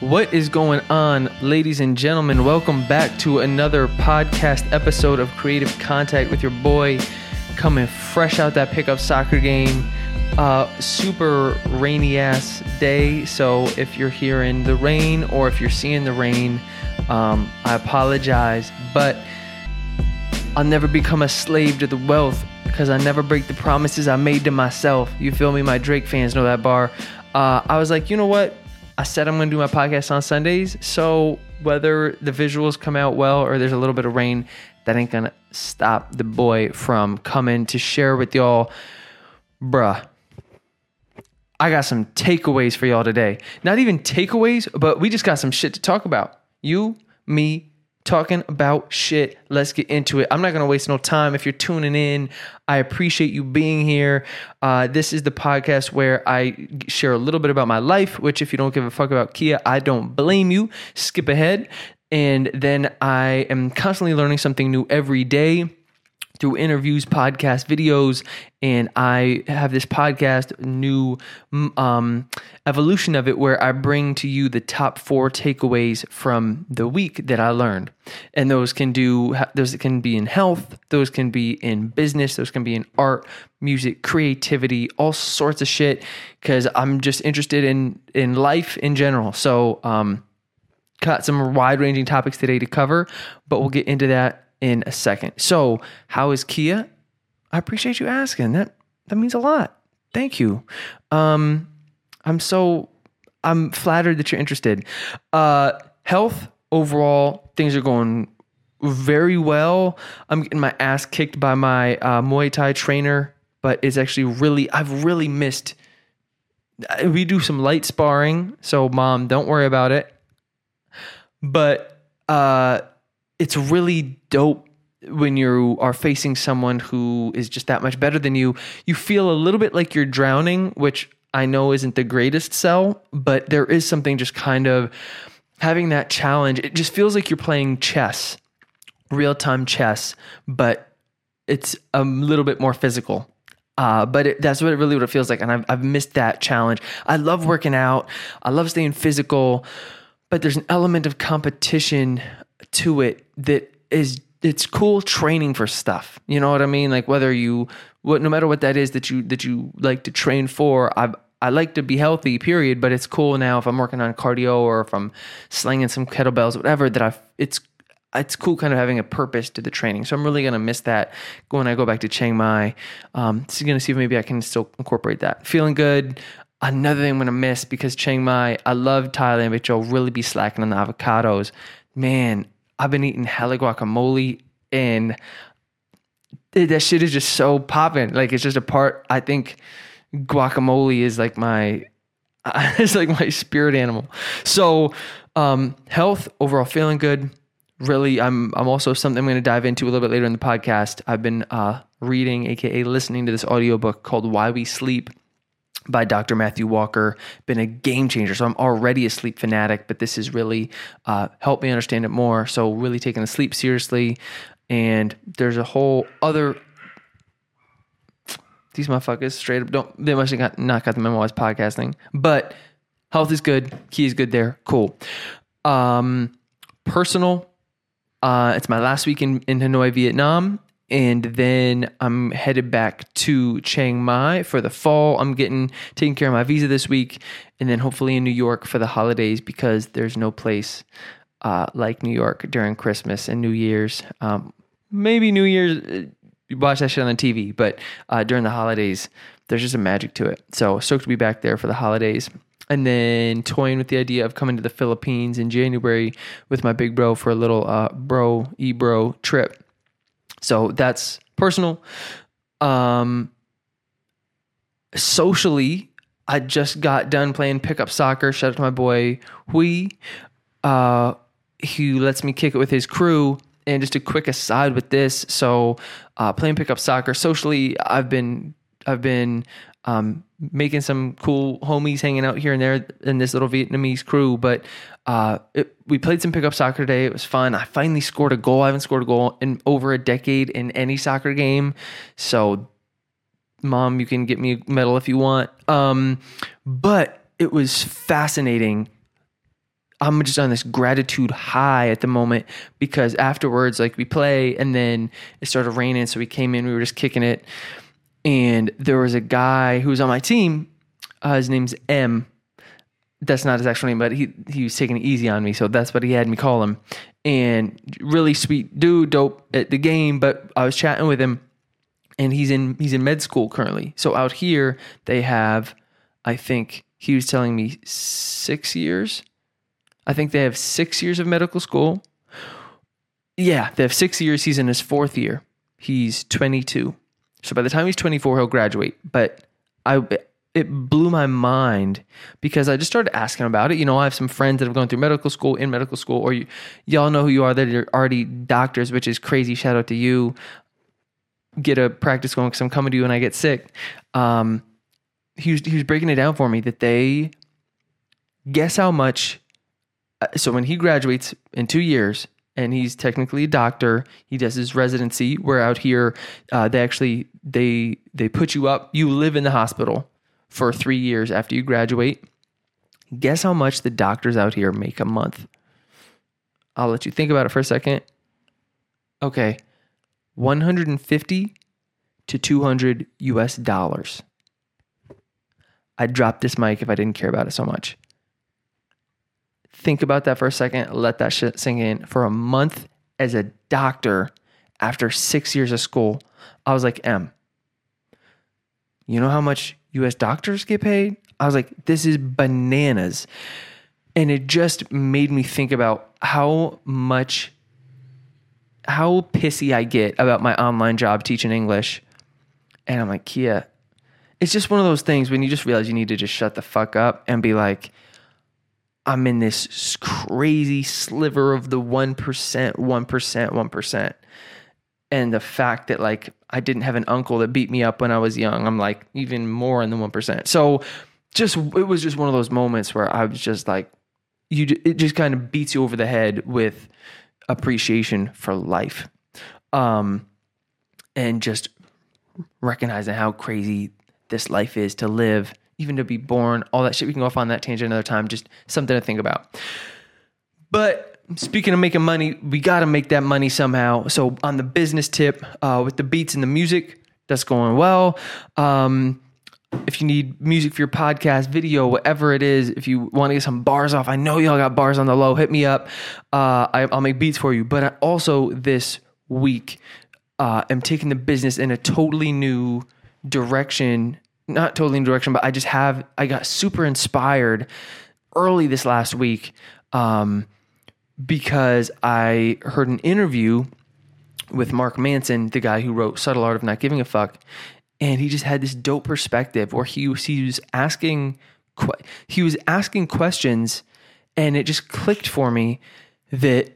What is going on, ladies and gentlemen? Welcome back to another podcast episode of Creative Contact with your boy, coming fresh out that pickup soccer game. Uh, super rainy ass day. So if you're hearing the rain or if you're seeing the rain, um, I apologize. But I'll never become a slave to the wealth because I never break the promises I made to myself. You feel me? My Drake fans know that bar. Uh, I was like, you know what? I said I'm going to do my podcast on Sundays. So whether the visuals come out well or there's a little bit of rain, that ain't going to stop the boy from coming to share with y'all. Bruh, I got some takeaways for y'all today. Not even takeaways, but we just got some shit to talk about. You, me, talking about shit. Let's get into it. I'm not going to waste no time. If you're tuning in, I appreciate you being here. Uh, this is the podcast where I share a little bit about my life, which, if you don't give a fuck about Kia, I don't blame you. Skip ahead. And then I am constantly learning something new every day through interviews, podcasts, videos, and I have this podcast, new um, evolution of it, where I bring to you the top four takeaways from the week that I learned, and those can do those can be in health, those can be in business, those can be in art, music, creativity, all sorts of shit. Because I'm just interested in in life in general. So, um, got some wide ranging topics today to cover, but we'll get into that in a second. So, how is Kia? I appreciate you asking. That that means a lot. Thank you. Um, I'm so I'm flattered that you're interested. Uh, health overall, things are going very well. I'm getting my ass kicked by my uh, Muay Thai trainer, but it's actually really I've really missed. Uh, we do some light sparring, so mom, don't worry about it. But uh it's really dope when you are facing someone who is just that much better than you. You feel a little bit like you're drowning, which I know isn't the greatest sell, but there is something just kind of having that challenge. It just feels like you're playing chess, real time chess, but it's a little bit more physical. Uh, but it, that's what it really what it feels like, and I've I've missed that challenge. I love working out. I love staying physical, but there's an element of competition to it that is it's cool training for stuff. You know what I mean? Like whether you what no matter what that is that you that you like to train for, I've I like to be healthy, period, but it's cool now if I'm working on cardio or if I'm slinging some kettlebells, whatever that I've, it's it's cool kind of having a purpose to the training. So I'm really going to miss that when I go back to Chiang Mai. Um, going to see if maybe I can still incorporate that. Feeling good. Another thing I'm going to miss because Chiang Mai, I love Thailand, but you'll really be slacking on the avocados. Man, I've been eating hella guacamole and that shit is just so popping. Like it's just a part. I think guacamole is like my it's like my spirit animal. So um, health overall feeling good. Really, I'm I'm also something I'm going to dive into a little bit later in the podcast. I've been uh, reading, aka listening to this audiobook called Why We Sleep by Dr. Matthew Walker, been a game changer. So I'm already a sleep fanatic, but this has really uh, helped me understand it more. So really taking the sleep seriously. And there's a whole other. These motherfuckers straight up don't. They must have got, not got the memo as podcasting, but health is good. Key is good there. Cool. Um, personal. Uh, it's my last week in, in Hanoi, Vietnam and then I'm headed back to Chiang Mai for the fall. I'm getting taking care of my visa this week, and then hopefully in New York for the holidays because there's no place uh, like New York during Christmas and New Year's. Um, maybe New Year's, uh, you watch that shit on the TV, but uh, during the holidays, there's just a magic to it. So stoked to be back there for the holidays. And then toying with the idea of coming to the Philippines in January with my big bro for a little uh, bro e bro trip so that's personal. Um, socially, I just got done playing pickup soccer. Shout out to my boy Hui, uh, who lets me kick it with his crew. And just a quick aside with this, so uh, playing pickup soccer socially, I've been I've been um, making some cool homies hanging out here and there in this little Vietnamese crew. But uh, it, we played some pickup soccer today. It was fun. I finally scored a goal. I haven't scored a goal in over a decade in any soccer game. So, mom, you can get me a medal if you want. Um, but it was fascinating. I'm just on this gratitude high at the moment because afterwards, like we play and then it started raining. So we came in, we were just kicking it. And there was a guy who was on my team. Uh, his name's M. That's not his actual name, but he, he was taking it easy on me. So that's what he had me call him. And really sweet dude, dope at the game. But I was chatting with him and he's in, he's in med school currently. So out here they have, I think he was telling me six years I think they have six years of medical school. Yeah, they have six years. He's in his fourth year. He's 22. So by the time he's 24, he'll graduate. But I, it blew my mind because I just started asking about it. You know, I have some friends that have gone through medical school, in medical school, or you, y'all know who you are that are already doctors, which is crazy. Shout out to you. Get a practice going because I'm coming to you and I get sick. Um, he was, he was breaking it down for me that they guess how much uh, so when he graduates in two years and he's technically a doctor. He does his residency. We're out here. Uh, they actually they they put you up. You live in the hospital for three years after you graduate. Guess how much the doctors out here make a month? I'll let you think about it for a second. Okay. 150 to 200 us dollars. I'd drop this mic if i didn't care about it so much Think about that for a second. Let that shit sink in. For a month as a doctor after six years of school, I was like, M, you know how much US doctors get paid? I was like, this is bananas. And it just made me think about how much, how pissy I get about my online job teaching English. And I'm like, Kia, it's just one of those things when you just realize you need to just shut the fuck up and be like, I'm in this crazy sliver of the 1%, 1%, 1%. And the fact that like I didn't have an uncle that beat me up when I was young, I'm like even more in the 1%. So just it was just one of those moments where I was just like you it just kind of beats you over the head with appreciation for life. Um and just recognizing how crazy this life is to live even to be born, all that shit. We can go off on that tangent another time. Just something to think about. But speaking of making money, we got to make that money somehow. So on the business tip, uh, with the beats and the music, that's going well. Um, if you need music for your podcast, video, whatever it is, if you want to get some bars off, I know y'all got bars on the low. Hit me up. Uh, I, will make beats for you. But also this week, uh, am taking the business in a totally new direction not totally in direction, but I just have I got super inspired early this last week um, because I heard an interview with Mark Manson, the guy who wrote Subtle Art of Not Giving a Fuck, and he just had this dope perspective where he was, he was asking he was asking questions, and it just clicked for me that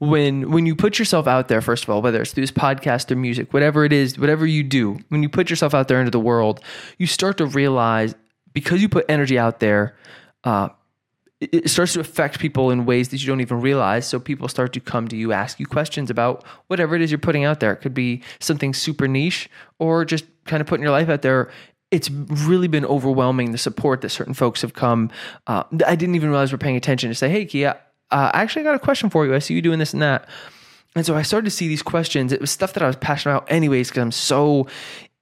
when when you put yourself out there first of all whether it's through this podcast or music whatever it is whatever you do when you put yourself out there into the world you start to realize because you put energy out there uh, it, starts to affect people in ways that you don't even realize. So people start to come to you ask you questions about whatever it is you're putting out there. It could be something super niche or just kind of putting your life out there. It's really been overwhelming the support that certain folks have come uh, i didn't even realize we're paying attention to say hey kia uh, I actually got a question for you. I see you doing this and that. And so I started to see these questions. It was stuff that I was passionate about, anyways, because I'm so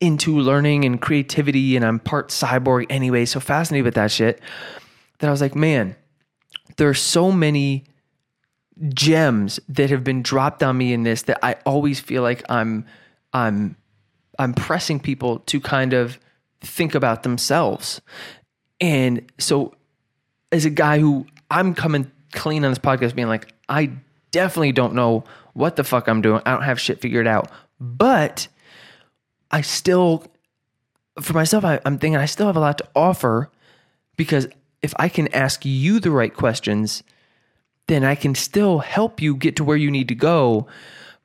into learning and creativity and I'm part cyborg anyway, so fascinated with that shit that I was like, man, there are so many gems that have been dropped on me in this that I always feel like I'm I'm I'm pressing people to kind of think about themselves. And so as a guy who I'm coming clean on this podcast being like, I definitely don't know what the fuck I'm doing. I don't have shit figured out. But I still, for myself, I, I'm thinking I still have a lot to offer because if I can ask you the right questions, then I can still help you get to where you need to go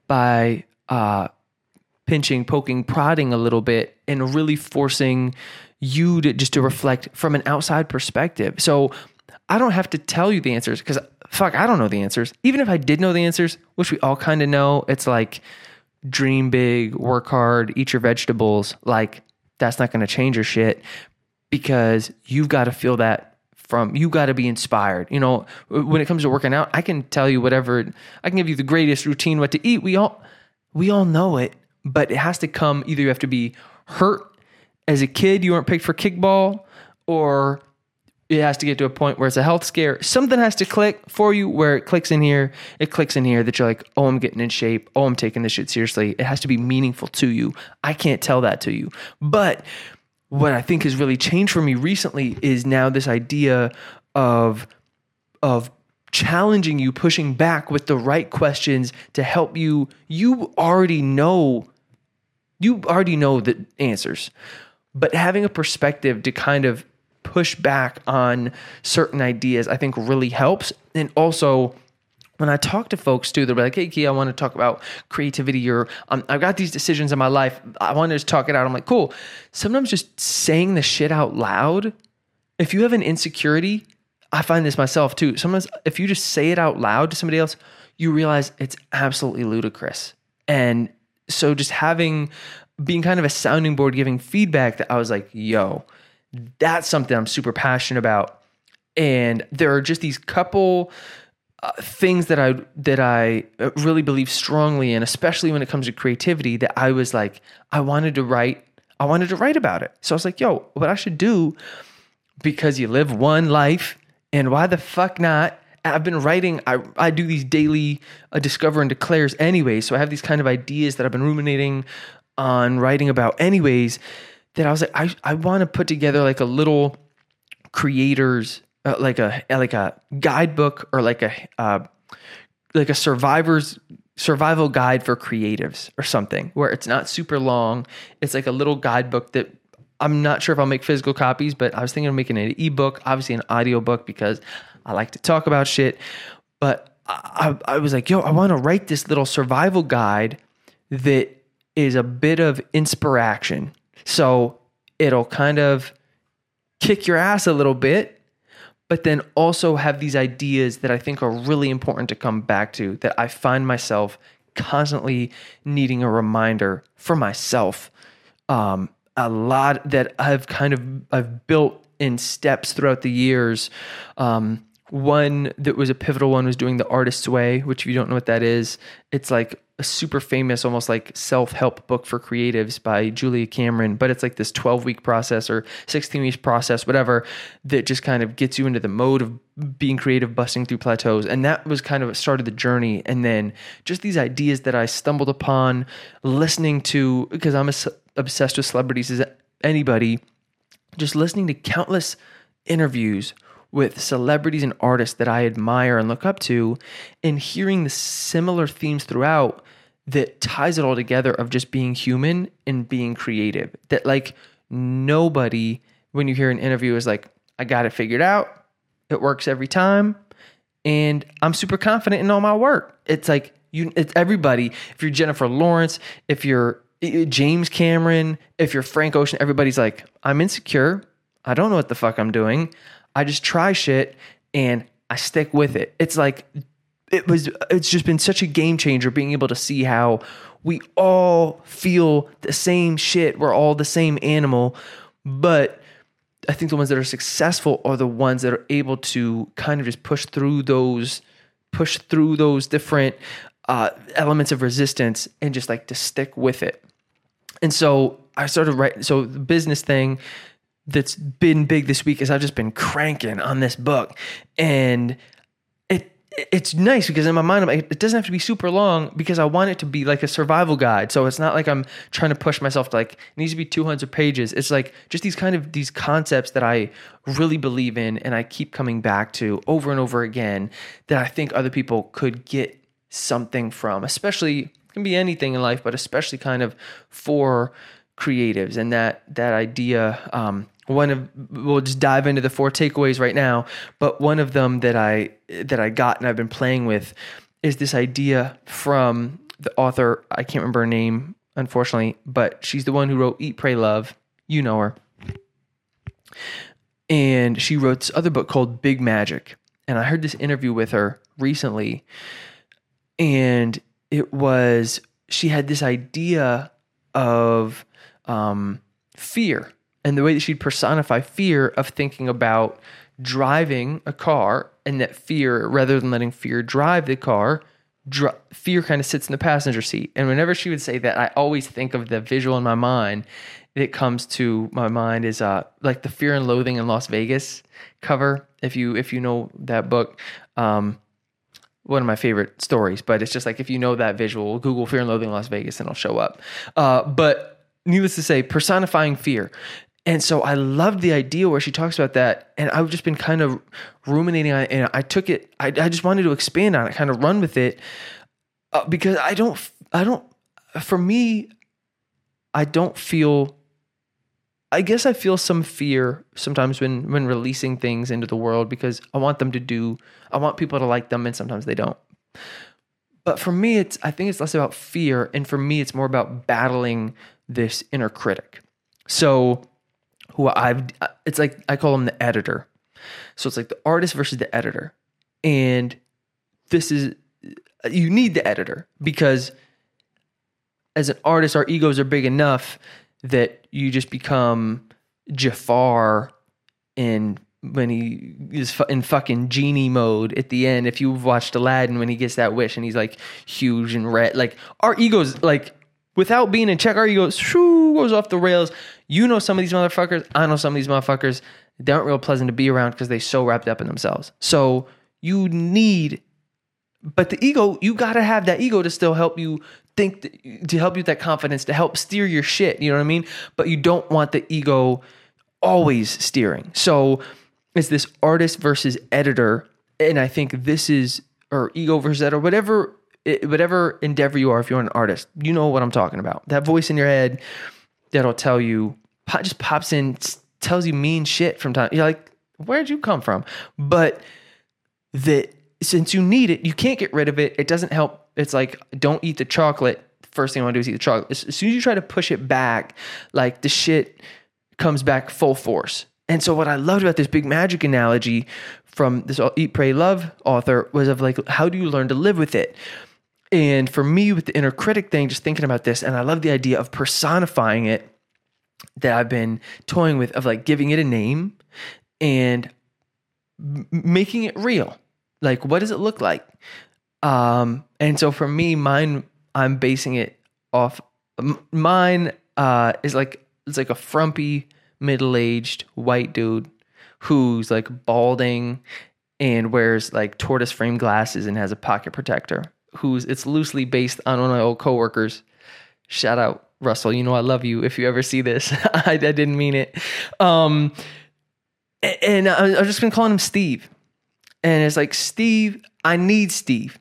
by uh, pinching, poking, prodding a little bit, and really forcing you to just to reflect from an outside perspective. So I don't have to tell you the answers because fuck, I don't know the answers. Even if I did know the answers, which we all kind of know, it's like dream big, work hard, eat your vegetables. Like that's not going to change your shit because you've got to feel that from. You got to be inspired. You know, when it comes to working out, I can tell you whatever. I can give you the greatest routine what to eat. We all we all know it, but it has to come either you have to be hurt as a kid, you weren't picked for kickball, or it has to get to a point where it's a health scare. Something has to click for you where it clicks in here, it clicks in here that you're like, oh, I'm getting in shape. Oh, I'm taking this shit seriously. It has to be meaningful to you. I can't tell that to you. But what I think has really changed for me recently is now this idea of of challenging you, pushing back with the right questions to help you. You already know, you already know the answers, but having a perspective to kind of push back on certain ideas, I think really helps. And also, when I talk to folks too, they're like, "Hey, Key, I want to talk about creativity, or um, I've got these decisions in my life. I want to just talk it out." I'm like, "Cool." Sometimes just saying the shit out loud. If you have an insecurity, I find this myself too. Sometimes if you just say it out loud to somebody else, you realize it's absolutely ludicrous. And so just having being kind of a sounding board, giving feedback that I was like, "Yo." That's something I'm super passionate about. And there are just these couple uh, things that I that I uh, really believe strongly in, especially when it comes to creativity. That I was like, I wanted to write. I wanted to write about it. So I was like, yo, what I should do because you live one life, and why the fuck not? I've been writing. I I do these daily uh, discover and declares anyway. So I have these kind of ideas that I've been ruminating on writing about anyways that I was like, I, I want to put together like a little creators, uh, like a like a guidebook or like a uh, like a survivors survival guide for creatives or something where it's not super long. It's like a little guidebook that I'm not sure if I'll make physical copies, but I was thinking of making an ebook, obviously an audiobook because I like to talk about shit. But I, I was like, yo, I want to write this little survival guide that is a bit of inspiration so it'll kind of kick your ass a little bit, but then also have these ideas that I think are really important to come back to that I find myself constantly needing a reminder for myself. Um, a lot that I've kind of I've built in steps throughout the years. Um, one that was a pivotal one was doing the artist's way, which if you don't know what that is, it's like a super famous, almost like self help book for creatives by Julia Cameron, but it's like this 12 week process or 16 week process, whatever, that just kind of gets you into the mode of being creative, busting through plateaus. And that was kind of started the journey. And then just these ideas that I stumbled upon listening to, because I'm as obsessed with celebrities as anybody, just listening to countless interviews with celebrities and artists that I admire and look up to, and hearing the similar themes throughout that ties it all together of just being human and being creative. That like nobody, when you hear an interview, is like, I got it figured out. It works every time. And I'm super confident in all my work. It's like you it's everybody. If you're Jennifer Lawrence, if you're eh, eh, James Cameron, if you're Frank Ocean, everybody's like, I'm insecure. I don't know what the fuck I'm doing. I just try shit and I stick with it. It's like it was it's just been such a game changer being able to see how we all feel the same shit. We're all the same animal, but I think the ones that are successful are the ones that are able to kind of just push through those push through those different uh, elements of resistance and just like to stick with it. And so I started writing. So the business thing, that's been big this week is I've just been cranking on this book, and it it's nice because in my mind it doesn't have to be super long because I want it to be like a survival guide. So it's not like I'm trying to push myself to like it needs to be 200 pages. It's like just these kind of these concepts that I really believe in and I keep coming back to over and over again that I think other people could get something from, especially can be anything in life, but especially kind of for creatives and that that idea um, one of we'll just dive into the four takeaways right now but one of them that i that i got and i've been playing with is this idea from the author i can't remember her name unfortunately but she's the one who wrote eat pray love. You know her. And she wrote this other book called big magic. And i heard this interview with her recently. And it was she had this idea of um, fear and the way that she'd personify fear of thinking about driving a car and that fear, rather than letting fear drive the car, dr- fear kind of sits in the passenger seat. And whenever she would say that, I always think of the visual in my mind that comes to my mind is uh like the Fear and Loathing in Las Vegas cover. If you if you know that book, um, one of my favorite stories. But it's just like if you know that visual, Google Fear and Loathing in Las Vegas and it'll show up. Uh, but needless to say, personifying fear. And so I loved the idea where she talks about that, and I've just been kind of ruminating on it, and I took it. I, I just wanted to expand on it, kind of run with it, uh, because I don't, I don't. For me, I don't feel I guess I feel some fear sometimes when when releasing things into the world because I want them to do I want people to like them and sometimes they don't. But for me it's I think it's less about fear and for me it's more about battling this inner critic. So who I've it's like I call him the editor. So it's like the artist versus the editor. And this is you need the editor because as an artist our egos are big enough that you just become Jafar in when he is in fucking genie mode at the end. If you've watched Aladdin when he gets that wish and he's like huge and red, like our egos, like without being in check, our egos shoo, goes off the rails. You know some of these motherfuckers. I know some of these motherfuckers. They aren't real pleasant to be around because they so wrapped up in themselves. So you need, but the ego, you got to have that ego to still help you think to help you with that confidence to help steer your shit. You know what I mean? But you don't want the ego always steering. So it's this artist versus editor, and I think this is or ego versus editor, whatever whatever endeavor you are. If you're an artist, you know what I'm talking about. That voice in your head that'll tell you just pops in, tells you mean shit from time. You're like, where'd you come from? But that since you need it, you can't get rid of it. It doesn't help it's like don't eat the chocolate. First thing I want to do is eat the chocolate. As soon as you try to push it back, like the shit comes back full force. And so what I loved about this big magic analogy from this uh, Eat, Pray, Love author was of like, how do you learn to live with it? And for me, with the inner critic thing, just thinking about this, and I love the idea of personifying it that I've been toying with, of like giving it a name and m- making it real. Like, what does it look like? Um, and so for me, mine, I'm basing it off. Mine uh, is like it's like a frumpy, middle-aged white dude who's like balding and wears like tortoise frame glasses and has a pocket protector. Who's it's loosely based on one of my old coworkers. Shout out Russell, you know I love you. If you ever see this, I, I didn't mean it. Um, and I, I've just been calling him Steve, and it's like Steve. I need Steve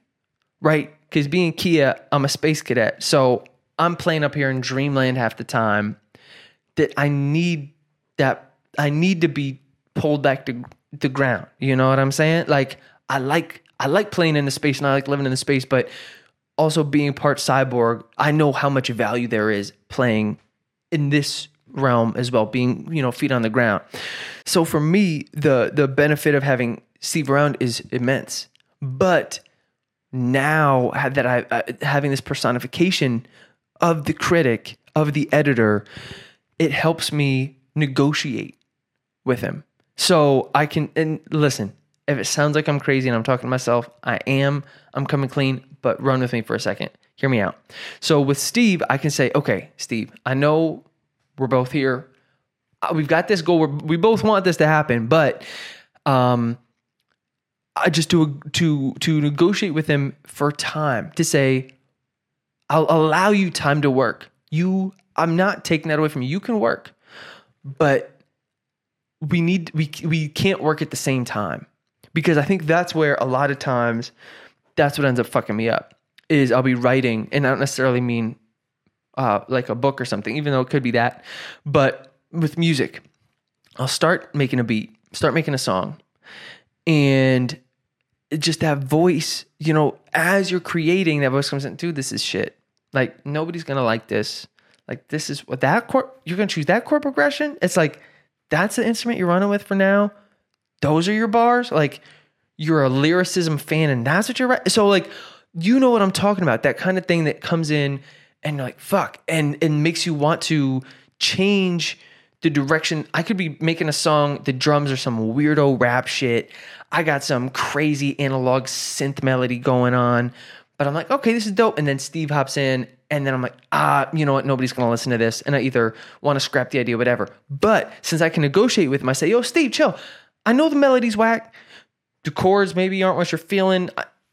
right? Because being Kia, I'm a space cadet. So I'm playing up here in dreamland half the time that I need that I need to be pulled back to the ground. You know what I'm saying? Like I like I like playing in the space and I like living in the space, but also being part cyborg, I know how much value there is playing in this realm as well, being, you know, feet on the ground. So for me, the the benefit of having Steve around is immense. But now that I uh, having this personification of the critic of the editor, it helps me negotiate with him. So I can and listen. If it sounds like I'm crazy and I'm talking to myself, I am. I'm coming clean, but run with me for a second. Hear me out. So with Steve, I can say, okay, Steve, I know we're both here. Uh, we've got this goal. We're, we both want this to happen, but um, I just to to to negotiate with him for time to say, I'll allow you time to work. You, I'm not taking that away from you. You can work, but we need we we can't work at the same time because I think that's where a lot of times that's what ends up fucking me up is I'll be writing and I don't necessarily mean uh, like a book or something, even though it could be that, but with music, I'll start making a beat, start making a song, and just that voice, you know, as you're creating, that voice comes in, dude, this is shit. Like nobody's gonna like this. Like this is what that chord you're gonna choose that chord progression. It's like that's the instrument you're running with for now. Those are your bars. Like you're a lyricism fan, and that's what you're right. So like you know what I'm talking about. That kind of thing that comes in and you're like fuck, and and makes you want to change the direction. I could be making a song, the drums are some weirdo rap shit. I got some crazy analog synth melody going on, but I'm like, okay, this is dope. And then Steve hops in, and then I'm like, ah, you know what? Nobody's gonna listen to this, and I either want to scrap the idea, whatever. But since I can negotiate with him, I say, yo, Steve, chill. I know the melody's whack. The chords maybe aren't what you're feeling.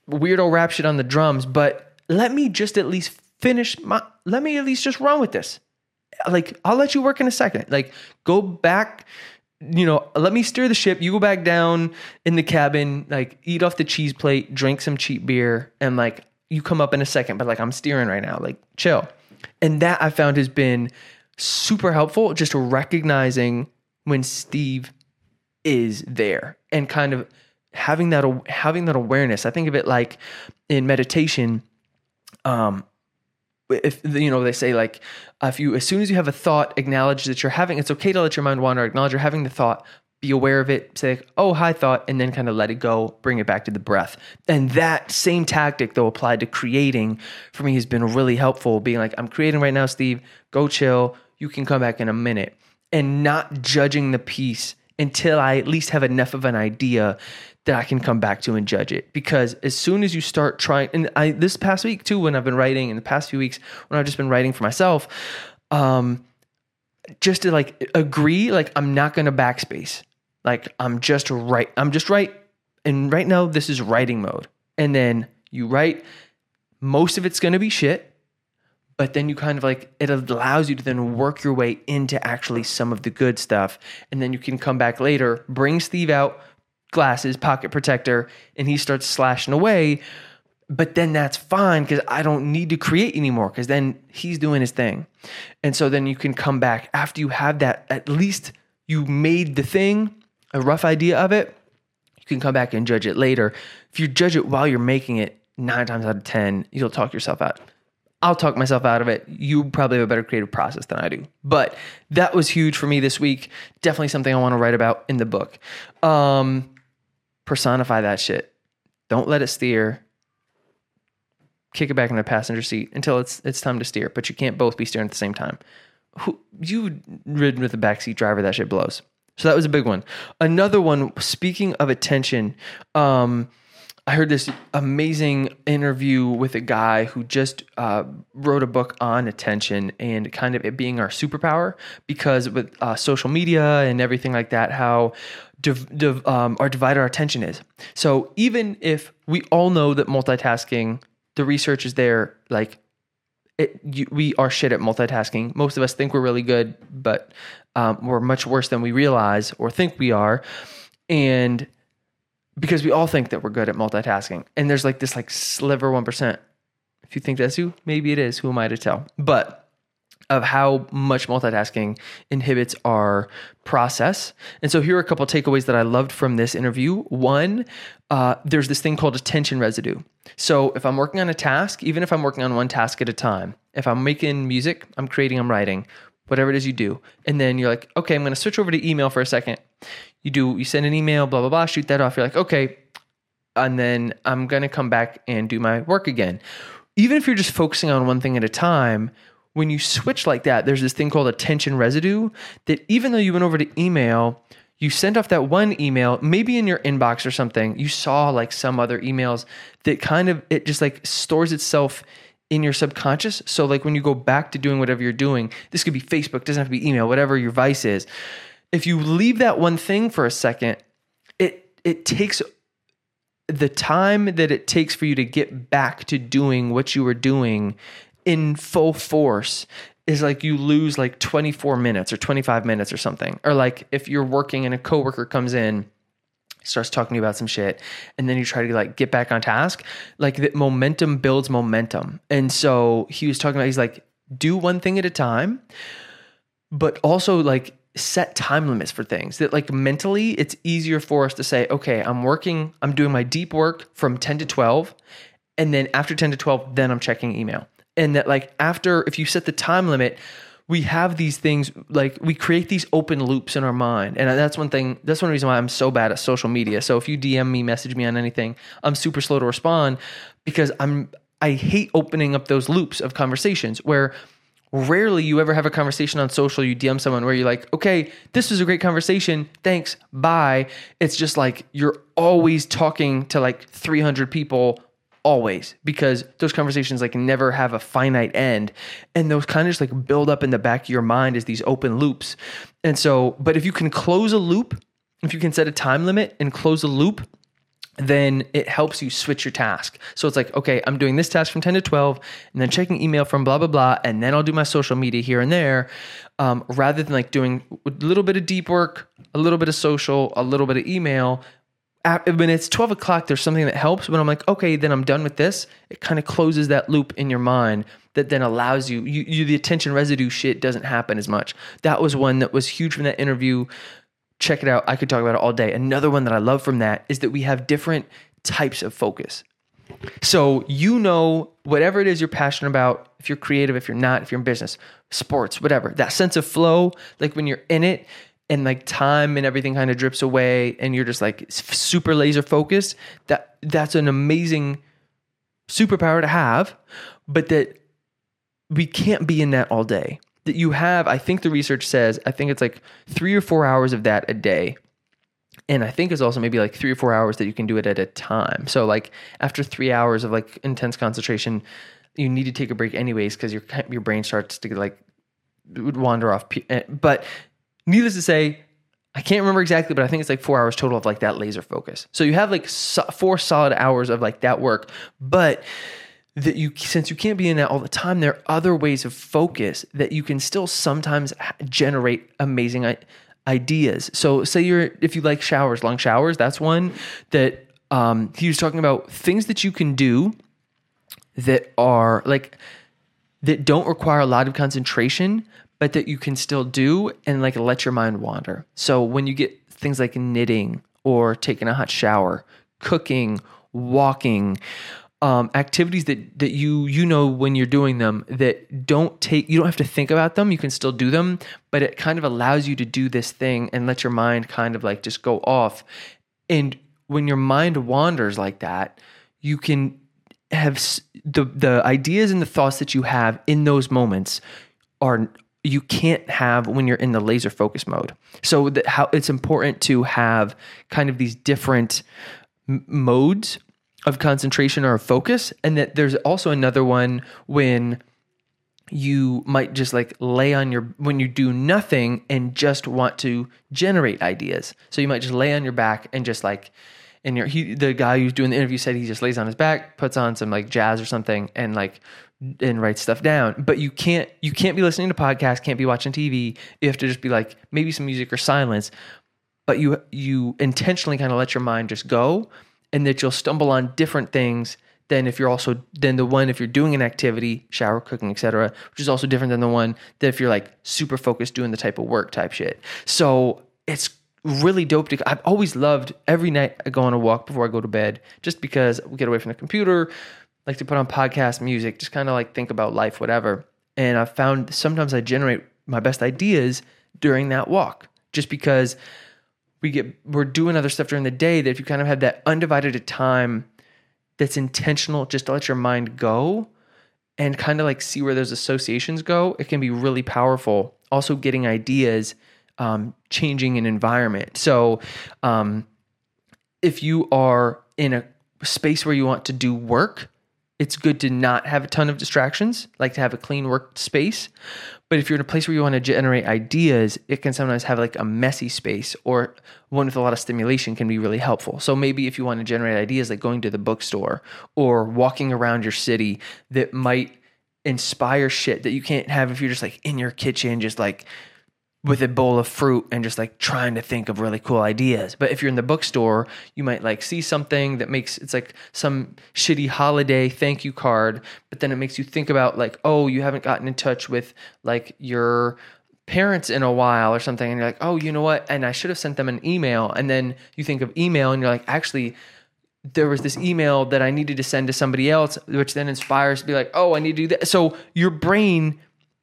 Weirdo rap shit on the drums, but let me just at least finish my. Let me at least just run with this. Like I'll let you work in a second. Like go back you know, let me steer the ship. You go back down in the cabin, like eat off the cheese plate, drink some cheap beer, and like you come up in a second, but like I'm steering right now, like chill. And that I found has been super helpful, just recognizing when Steve is there and kind of having that having that awareness. I think of it like in meditation. Um, if you know they say like if you as soon as you have a thought acknowledge that you're having it's okay to let your mind wander acknowledge you're having the thought be aware of it say oh hi thought and then kind of let it go bring it back to the breath and that same tactic though applied to creating for me has been really helpful being like i'm creating right now steve go chill you can come back in a minute and not judging the piece until i at least have enough of an idea that I can come back to and judge it. Because as soon as you start trying, and I this past week too, when I've been writing, in the past few weeks when I've just been writing for myself, um, just to like agree, like I'm not gonna backspace. Like I'm just right. I'm just right. And right now, this is writing mode. And then you write, most of it's gonna be shit but then you kind of like it allows you to then work your way into actually some of the good stuff and then you can come back later bring steve out glasses, pocket protector, and he starts slashing away. But then that's fine because I don't need to create anymore because then he's doing his thing. And so then you can come back after you have that, at least you made the thing, a rough idea of it. You can come back and judge it later. If you judge it while you're making it, nine times out of 10, you'll talk yourself out. I'll talk myself out of it. You probably have a better creative process than I do. But that was huge for me this week. Definitely something I want to write about in the book. Um, personify that shit. Don't let it steer. Kick it back in the passenger seat until it's it's time to steer. But you can't both be steering at the same time. Who you ridden with a backseat driver? That shit blows. So that was a big one. Another one. Speaking of attention, um, I heard this amazing interview with a guy who just uh, wrote a book on attention and kind of it being our superpower because with uh, social media and everything like that, how div- div- um, our divided our attention is. So even if we all know that multitasking, the research is there, like it, you, we are shit at multitasking. Most of us think we're really good, but um, we're much worse than we realize or think we are. And because we all think that we're good at multitasking. And there's like this like sliver 1%. If you think that's you, maybe it is. Who am I to tell? But of how much multitasking inhibits our process. And so here are a couple takeaways that I loved from this interview. One, uh, there's this thing called attention residue. So if I'm working on a task, even if I'm working on one task at a time, if I'm making music, I'm creating, I'm writing, whatever it is you do, and then you're like, okay, I'm going to switch over to email for a second. You do, you send an email, blah blah blah, shoot that off. You're like, okay, and then I'm going to come back and do my work again. Even if you're just focusing on one thing at a time, when you switch like that, there's this thing called attention residue that even though you went over to email, you sent off that one email, maybe in your inbox or something, you saw like some other emails that kind of it just like stores itself in your subconscious. So like when you go back to doing whatever you're doing, this could be Facebook, doesn't have to be email, whatever your vice is. If you leave that one thing for a second, it it takes the time that it takes for you to get back to doing what you were doing in full force is like you lose like 24 minutes or 25 minutes or something. Or like if you're working and a coworker comes in, starts talking about some shit, and then you try to like get back on task, like that momentum builds momentum. And so he was talking about, he's like, do one thing at a time, but also like set time limits for things that like mentally it's easier for us to say okay i'm working i'm doing my deep work from 10 to 12 and then after 10 to 12 then i'm checking email. And that like after if you set the time limit we have these things like we create these open loops in our mind. And that's one thing that's one reason why i'm so bad at social media. So if you dm me message me on anything i'm super slow to respond because i'm i hate opening up those loops of conversations where rarely you ever have a conversation on social you dm someone where you're like okay this was a great conversation thanks bye. It's just like you're always talking to like 300 people always because those conversations like never have a finite end. And those kind of just like build up in the back of your mind as these open loops. And so but if you can close a loop if you can set a time limit and close a loop then it helps you switch your task. So it's like, okay, I'm doing this task from 10 to 12, and then checking email from blah, blah, blah, and then I'll do my social media here and there, um, rather than like doing a little bit of deep work, a little bit of social, a little bit of email. When it's 12 o'clock, there's something that helps. When I'm like, okay, then I'm done with this, it kind of closes that loop in your mind that then allows you, you, you, the attention residue shit doesn't happen as much. That was one that was huge from that interview check it out. I could talk about it all day. Another one that I love from that is that we have different types of focus. So you know whatever it is you're passionate about, if you're creative, if you're not, if you're in business, sports, whatever, that sense of flow, like when you're in it and like time and everything kind of drips away and you're just like super laser focused, that that's an amazing superpower to have, but that we can't be in that all day that you have, I think the research says, I think it's like three or four hours of that a day. And I think it's also maybe like three or four hours that you can do it at a time. So like after three hours of like intense concentration, you need to take a break anyways because your your brain starts to like wander off. Eh, but needless to say, I can't remember exactly, but I think it's like four hours total of like that laser focus. So you have like so, four solid hours of like that work, but that you since you can't be in that all the time there are other ways of focus that you can still sometimes generate amazing ideas. So say you're if you like showers long showers that's one that um, he was talking about things that you can do that are like that don't require a lot of concentration but that you can still do and like let your mind wander. So when you get things like knitting or taking a hot shower cooking walking um, activities that that you you know when you're doing them that don't take you don't have to think about them. You can still do them but it kind of allows you to do this thing and let your mind kind of like just go off. And when your mind wanders like that you can have the the ideas and the thoughts that you have in those moments are you can't have when you're in the laser focus mode. So that how it's important to have kind of these different modes of concentration or of focus and that there's also another one when you might just like lay on your when you do nothing and just want to generate ideas. So you might just lay on your back and just like and your he the guy who's doing the interview said he just lays on his back puts on some like jazz or something and like and writes stuff down. But you can't you can't be listening to podcasts can't be watching tv you have to just be like maybe some music or silence. But you you intentionally kind of let your mind just go and that you'll stumble on different things than if you're also than the one if you're doing an activity shower cooking etc which is also different than the one that if you're like super focused doing the type of work type shit. So it's really dope to i've always loved every night i go on a walk before i go to bed just because we get away from the computer like to put on podcast music just kind of like think about life whatever. And I've found sometimes i generate my best ideas during that walk just because we get we're doing other stuff during the day that if you kind of have that undivided time that's intentional just to let your mind go and kind of like see where those associations go it can be really powerful. Also getting ideas um, changing an environment. So um, if you are in a space where you want to do work it's good to not have a ton of distractions like to have a clean work space but if you're in a place where you want to generate ideas, it can sometimes have like a messy space or one with a lot of stimulation can be really helpful. So maybe if you want to generate ideas like going to the bookstore or walking around your city that might inspire shit that you can't have if you're just like in your kitchen, just like with a bowl of fruit and just like trying to think of really cool ideas. But if you're in the bookstore, you might like see something that makes it's like some shitty holiday thank you card, but then it makes you think about like, oh, you haven't gotten in touch with like your parents in a while or something and you're like, "Oh, you know what? And I should have sent them an email." And then you think of email and you're like, "Actually, there was this email that I needed to send to somebody else, which then inspires to be like, oh, I need to do that. So your brain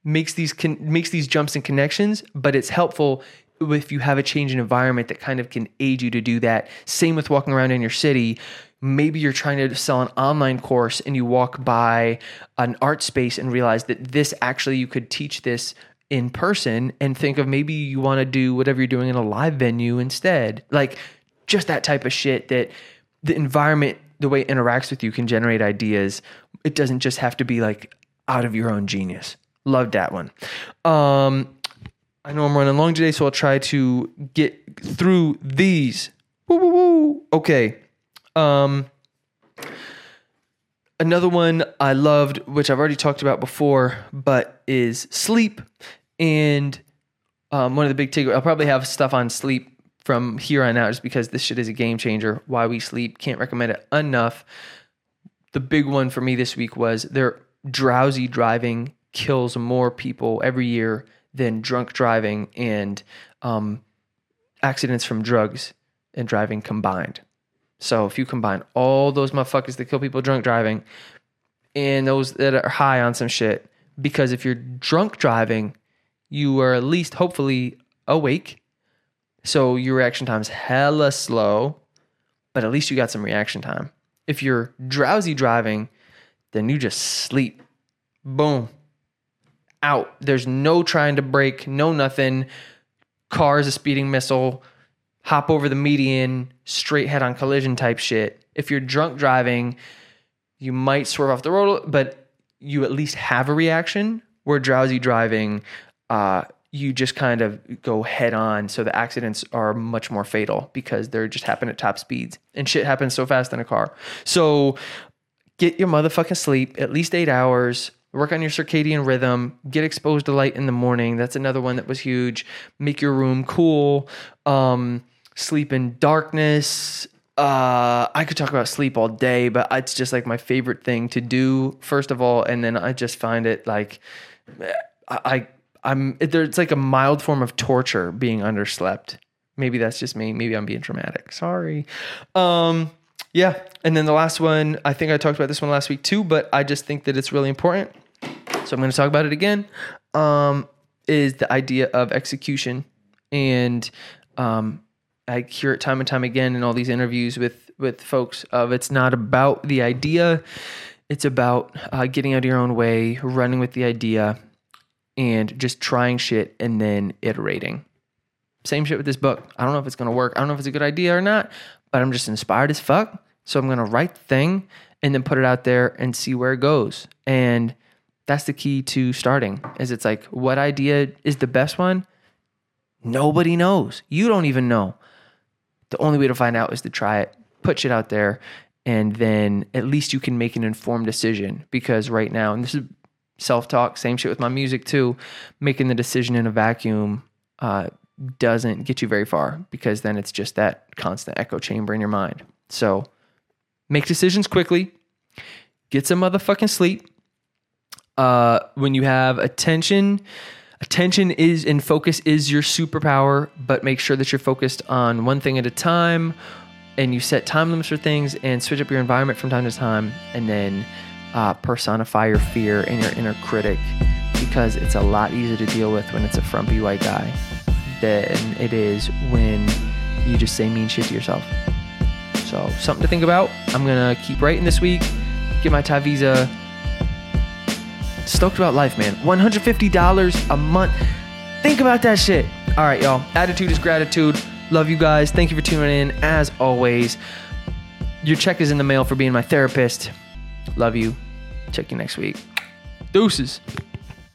makes these con- makes these jumps and connections, but it's helpful if you have a change in environment that kind of can aid you to do that. Same with walking around in your city. maybe you're trying to sell an online course and you walk by an art space and realize that this actually you could teach this in person and think of maybe you want to do whatever you're doing in a live venue instead. Like just that type of shit that the environment, the way it interacts with you can generate ideas. It doesn't just have to be like out of your own genius. Loved that one. Um, I know I'm running long today, so I'll try to get through these. Woo, woo, woo. Okay. Um, another one I loved, which I've already talked about before, but is sleep. And um, one of the big takeaways, I'll probably have stuff on sleep from here on out just because this shit is a game changer. Why we sleep, can't recommend it enough. The big one for me this week was their drowsy driving kills more people every year than drunk driving and um, accidents from drugs and driving combined. So if you combine all those motherfuckers that kill people drunk driving and those that are high on some shit, because if you're drunk driving, you are at least hopefully awake. So your reaction time's hella slow, but at least you got some reaction time. If you're drowsy driving, then you just sleep. Boom. Out. There's no trying to brake, no nothing. Car is a speeding missile hop over the median, straight head on collision type shit. If you're drunk driving, you might swerve off the road, but you at least have a reaction. Where drowsy driving, uh, you just kind of go head on. So the accidents are much more fatal because they're just happening at top speeds and shit happens so fast in a car. So get your motherfucking sleep, at least eight hours. Work on your circadian rhythm. Get exposed to light in the morning. That's another one that was huge. Make your room cool. Um, sleep in darkness. Uh, I could talk about sleep all day, but it's just like my favorite thing to do. First of all, and then I just find it like I, I am it's like a mild form of torture being underslept. Maybe that's just me. Maybe I'm being dramatic. Sorry. Um, yeah. And then the last one, I think I talked about this one last week too, but I just think that it's really important. So I'm going to talk about it again. Um, is the idea of execution and um, I hear it time and time again in all these interviews with with folks of it's not about the idea, it's about uh, getting out of your own way, running with the idea, and just trying shit and then iterating. Same shit with this book. I don't know if it's gonna work. I don't know if it's a good idea or not, but I'm just inspired as fuck. So I'm gonna write the thing and then put it out there and see where it goes. And that's the key to starting. Is it's like what idea is the best one? Nobody knows. You don't even know the only way to find out is to try it, put shit out there, and then at least you can make an informed decision. Because right now, and this is self talk, same shit with my music too, making the decision in a vacuum uh, doesn't get you very far because then it's just that constant echo chamber in your mind. So make decisions quickly, get some motherfucking sleep. Uh, when you have attention, attention is and focus is your superpower, but make sure that you're focused on one thing at a time and you set time limits for things and switch up your environment from time to time and then uh, personify your fear and your inner critic because it's a lot easier to deal with when it's a frumpy white guy than it is when you just say mean shit to yourself. So, something to think about. I'm going to keep writing this week, get my Thai visa stoked about life, man. $150 a month. Think about that shit. All right, y'all. Attitude is gratitude. Love you guys. Thank you for tuning in. As always, your check is in the mail for being my therapist. Love you. Check you next week. Deuces.